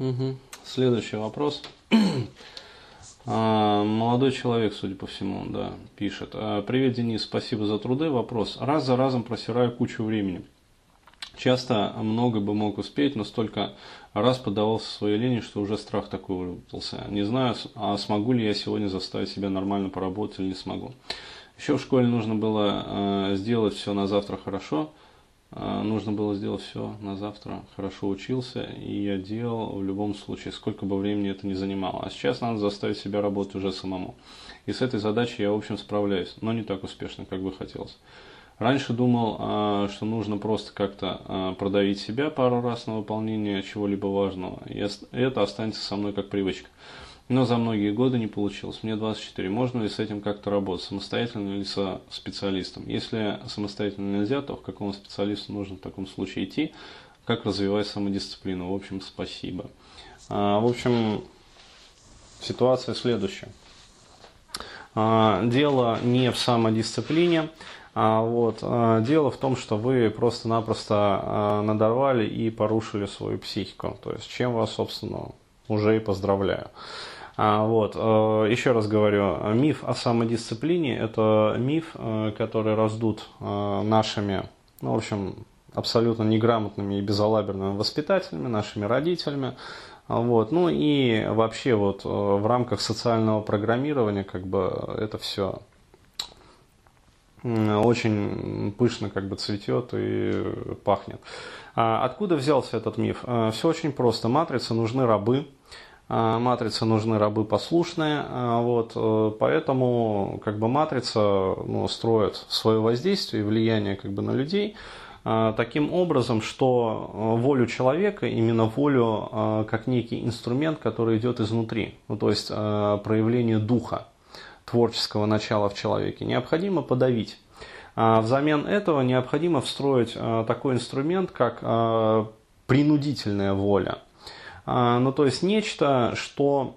Угу. Следующий вопрос. А, молодой человек, судя по всему, да, пишет. А, Привет, Денис, спасибо за труды. Вопрос. Раз за разом просираю кучу времени. Часто много бы мог успеть, но столько раз поддавался своей лени, что уже страх такой выработался. Не знаю, а смогу ли я сегодня заставить себя нормально поработать или не смогу. Еще в школе нужно было э, сделать все на завтра хорошо. Э, нужно было сделать все на завтра. Хорошо учился, и я делал в любом случае, сколько бы времени это ни занимало. А сейчас надо заставить себя работать уже самому. И с этой задачей я, в общем, справляюсь, но не так успешно, как бы хотелось. Раньше думал, э, что нужно просто как-то э, продавить себя пару раз на выполнение чего-либо важного, и это останется со мной как привычка. Но за многие годы не получилось. Мне 24. Можно ли с этим как-то работать? Самостоятельно или со специалистом? Если самостоятельно нельзя, то к какому специалисту нужно в таком случае идти? Как развивать самодисциплину? В общем, спасибо. А, в общем, ситуация следующая. А, дело не в самодисциплине. А вот, а, дело в том, что вы просто-напросто а, надорвали и порушили свою психику. То есть, чем вас, собственно, уже и поздравляю. А, вот, э, еще раз говорю, миф о самодисциплине – это миф, э, который раздут э, нашими, ну, в общем, абсолютно неграмотными и безалаберными воспитателями, нашими родителями. Вот. Ну и вообще вот в рамках социального программирования как бы это все очень пышно как бы цветет и пахнет. А откуда взялся этот миф? Все очень просто. Матрице нужны рабы, а, матрице нужны рабы послушные, а, вот, э, поэтому как бы матрица ну, строит свое воздействие и влияние как бы на людей а, таким образом, что э, волю человека, именно волю как некий инструмент, который идет изнутри, ну, то есть проявление духа, творческого начала в человеке, необходимо подавить. Взамен этого необходимо встроить такой инструмент, как принудительная воля – а, ну, то есть нечто, что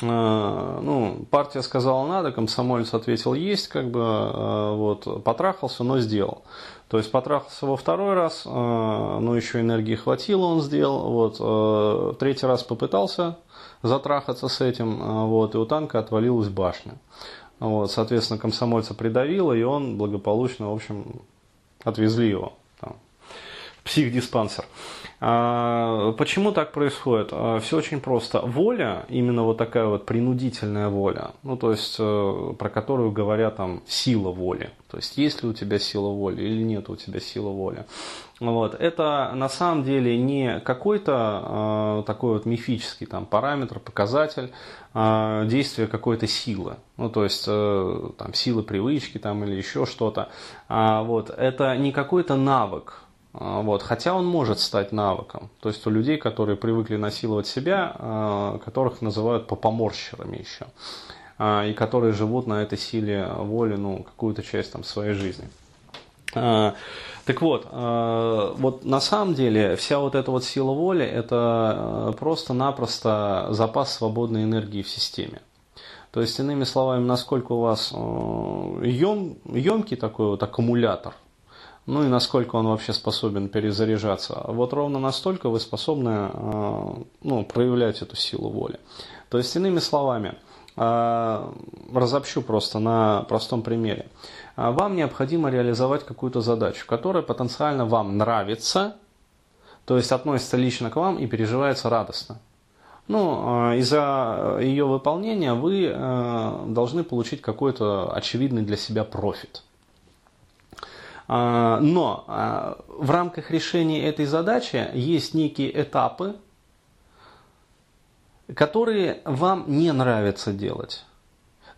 а, ну, партия сказала надо, комсомолец ответил есть, как бы, а, вот, потрахался, но сделал. То есть потрахался во второй раз, но еще энергии хватило, он сделал, вот, третий раз попытался затрахаться с этим, вот, и у танка отвалилась башня. Вот, соответственно, комсомольца придавило, и он благополучно, в общем, отвезли его там, психдиспансер. А, почему так происходит? А, Все очень просто. Воля, именно вот такая вот принудительная воля, ну то есть э, про которую говорят там сила воли. То есть есть ли у тебя сила воли или нет у тебя сила воли. Вот. Это на самом деле не какой-то э, такой вот мифический там, параметр, показатель э, действия какой-то силы. Ну, то есть э, там, силы привычки там, или еще что-то. А, вот. Это не какой-то навык. А, вот. Хотя он может стать навыком. То есть у людей, которые привыкли насиловать себя, а, которых называют попоморщерами еще, а, и которые живут на этой силе воли ну, какую-то часть там, своей жизни. Так вот, вот на самом деле вся вот эта вот сила воли это просто-напросто запас свободной энергии в системе. То есть, иными словами, насколько у вас ем, емкий такой вот аккумулятор, ну и насколько он вообще способен перезаряжаться. Вот ровно настолько вы способны э, ну, проявлять эту силу воли. То есть, иными словами, э, разобщу просто на простом примере. Э, вам необходимо реализовать какую-то задачу, которая потенциально вам нравится, то есть относится лично к вам и переживается радостно. Ну, из-за ее выполнения вы должны получить какой-то очевидный для себя профит. А, но а, в рамках решения этой задачи есть некие этапы, которые вам не нравится делать.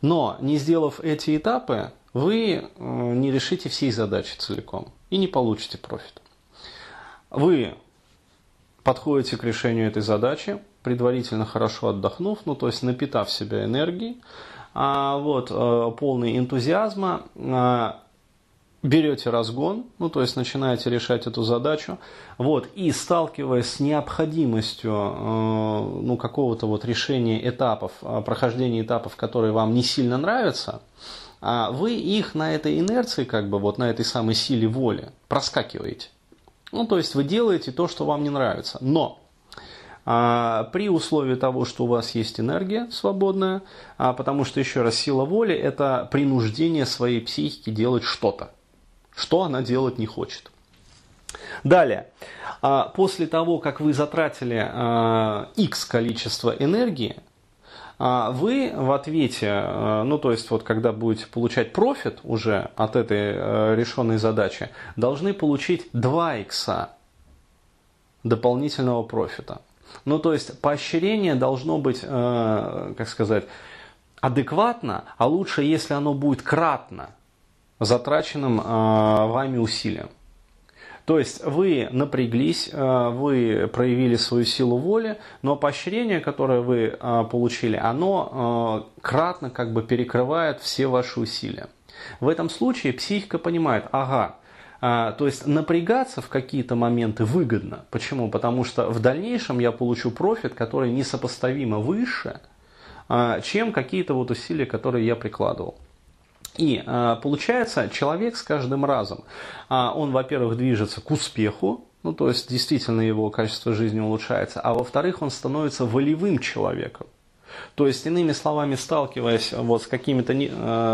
Но не сделав эти этапы, вы не решите всей задачи целиком и не получите профит. Вы подходите к решению этой задачи, предварительно хорошо отдохнув, ну то есть напитав себя энергией, а, вот, э, полный энтузиазма, берете разгон, ну то есть начинаете решать эту задачу, вот, и сталкиваясь с необходимостью э, ну, какого-то вот решения этапов, э, прохождения этапов, которые вам не сильно нравятся, э, вы их на этой инерции, как бы вот на этой самой силе воли проскакиваете. Ну то есть вы делаете то, что вам не нравится. Но а, при условии того, что у вас есть энергия свободная, а, потому что, еще раз, сила воли – это принуждение своей психики делать что-то, что она делать не хочет. Далее, а, после того, как вы затратили x количество энергии, вы в ответе, ну то есть вот когда будете получать профит уже от этой решенной задачи, должны получить 2 икса дополнительного профита. Ну, то есть поощрение должно быть, как сказать, адекватно, а лучше, если оно будет кратно затраченным э, вами усилием. То есть вы напряглись, э, вы проявили свою силу воли, но поощрение, которое вы э, получили, оно кратно как бы перекрывает все ваши усилия. В этом случае психика понимает, ага, а, то есть напрягаться в какие-то моменты выгодно. Почему? Потому что в дальнейшем я получу профит, который несопоставимо выше, а, чем какие-то вот усилия, которые я прикладывал. И а, получается, человек с каждым разом, он, во-первых, движется к успеху, ну, то есть действительно его качество жизни улучшается, а во-вторых, он становится волевым человеком. То есть, иными словами, сталкиваясь вот с какими-то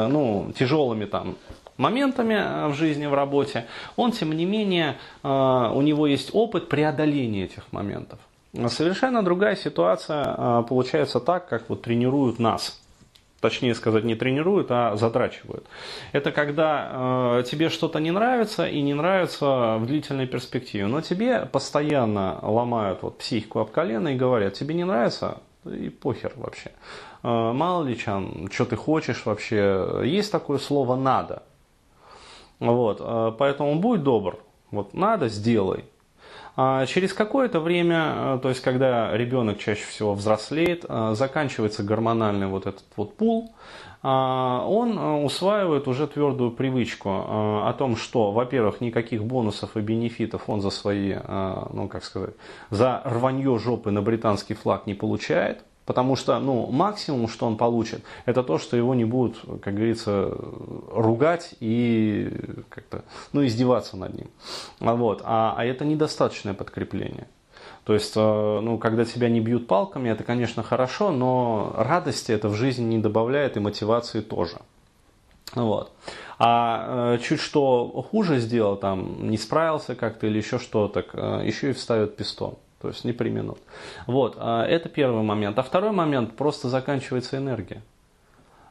ну, тяжелыми там моментами э, в жизни, в работе, он, тем не менее, э, у него есть опыт преодоления этих моментов. Совершенно другая ситуация э, получается так, как вот тренируют нас. Точнее сказать, не тренируют, а затрачивают. Это когда э, тебе что-то не нравится и не нравится в длительной перспективе. Но тебе постоянно ломают вот психику об колено и говорят, тебе не нравится, и похер вообще. Э, мало ли, чем, что ты хочешь вообще. Есть такое слово «надо». Вот, э, поэтому будь добр, вот надо, сделай. А через какое-то время, э, то есть когда ребенок чаще всего взрослеет, э, заканчивается гормональный вот этот вот пул, он усваивает уже твердую привычку о том, что, во-первых, никаких бонусов и бенефитов он за свои, ну как сказать, за рванье жопы на британский флаг не получает, Потому что ну, максимум, что он получит, это то, что его не будут, как говорится, ругать и как-то, ну, издеваться над ним. Вот. А, а это недостаточное подкрепление. То есть, э, ну, когда тебя не бьют палками, это, конечно, хорошо, но радости это в жизни не добавляет и мотивации тоже. Вот. А э, чуть что хуже сделал, там, не справился как-то или еще что-то, э, еще и вставят пистон. То есть не применут. Вот, а, это первый момент. А второй момент, просто заканчивается энергия.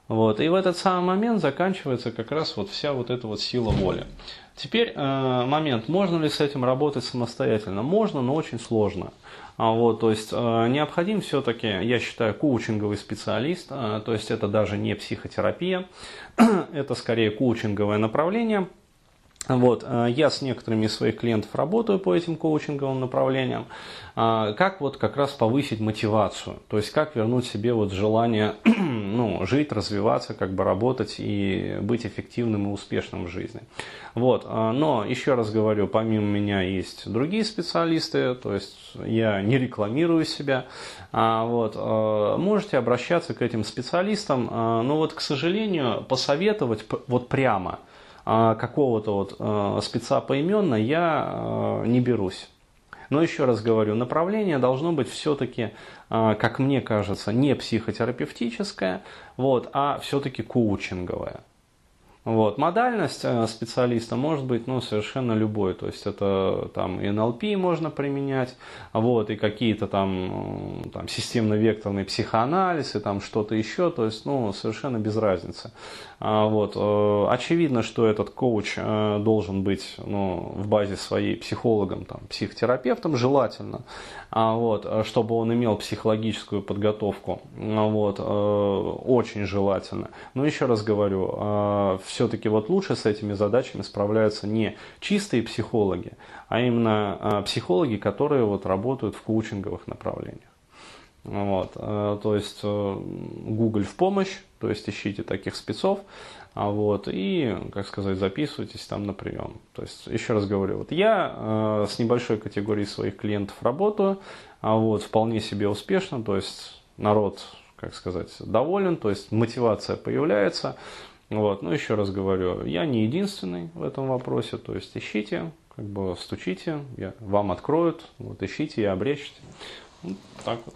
Вот, и в этот самый момент заканчивается как раз вот вся вот эта вот сила воли. Теперь э, момент, можно ли с этим работать самостоятельно? Можно, но очень сложно. А вот, то есть э, необходим все-таки, я считаю, коучинговый специалист, э, то есть это даже не психотерапия, это скорее коучинговое направление – вот, э, я с некоторыми из своих клиентов работаю по этим коучинговым направлениям. А, как вот как раз повысить мотивацию, то есть как вернуть себе вот желание ну, жить, развиваться, как бы работать и быть эффективным и успешным в жизни. Вот, э, но еще раз говорю, помимо меня есть другие специалисты, то есть я не рекламирую себя. А, вот, э, можете обращаться к этим специалистам, но вот, к сожалению, посоветовать вот прямо – какого-то вот э, спеца поименно я э, не берусь. Но еще раз говорю, направление должно быть все-таки, как мне кажется, не психотерапевтическое, вот, а все-таки коучинговое. Вот. Модальность э, специалиста может быть ну, совершенно любой. То есть это там НЛП можно применять, вот, и какие-то там, там системно-векторный психоанализ, и там что-то еще. То есть ну, совершенно без разницы. А, вот. Э, очевидно, что этот коуч э, должен быть ну, в базе своей психологом, там, психотерапевтом желательно, а, вот, чтобы он имел психологическую подготовку. Вот. Очень желательно. Но еще раз говорю, все-таки вот лучше с этими задачами справляются не чистые психологи, а именно а, психологи, которые вот работают в коучинговых направлениях. Вот, э, то есть э, Google в помощь, то есть ищите таких спецов, а вот, и, как сказать, записывайтесь там на прием. То есть, еще раз говорю, вот я э, с небольшой категорией своих клиентов работаю, а вот, вполне себе успешно, то есть народ, как сказать, доволен, то есть мотивация появляется, вот. Но еще раз говорю, я не единственный в этом вопросе, то есть ищите, как бы стучите, я, вам откроют, вот, ищите и обречьте. Вот так вот.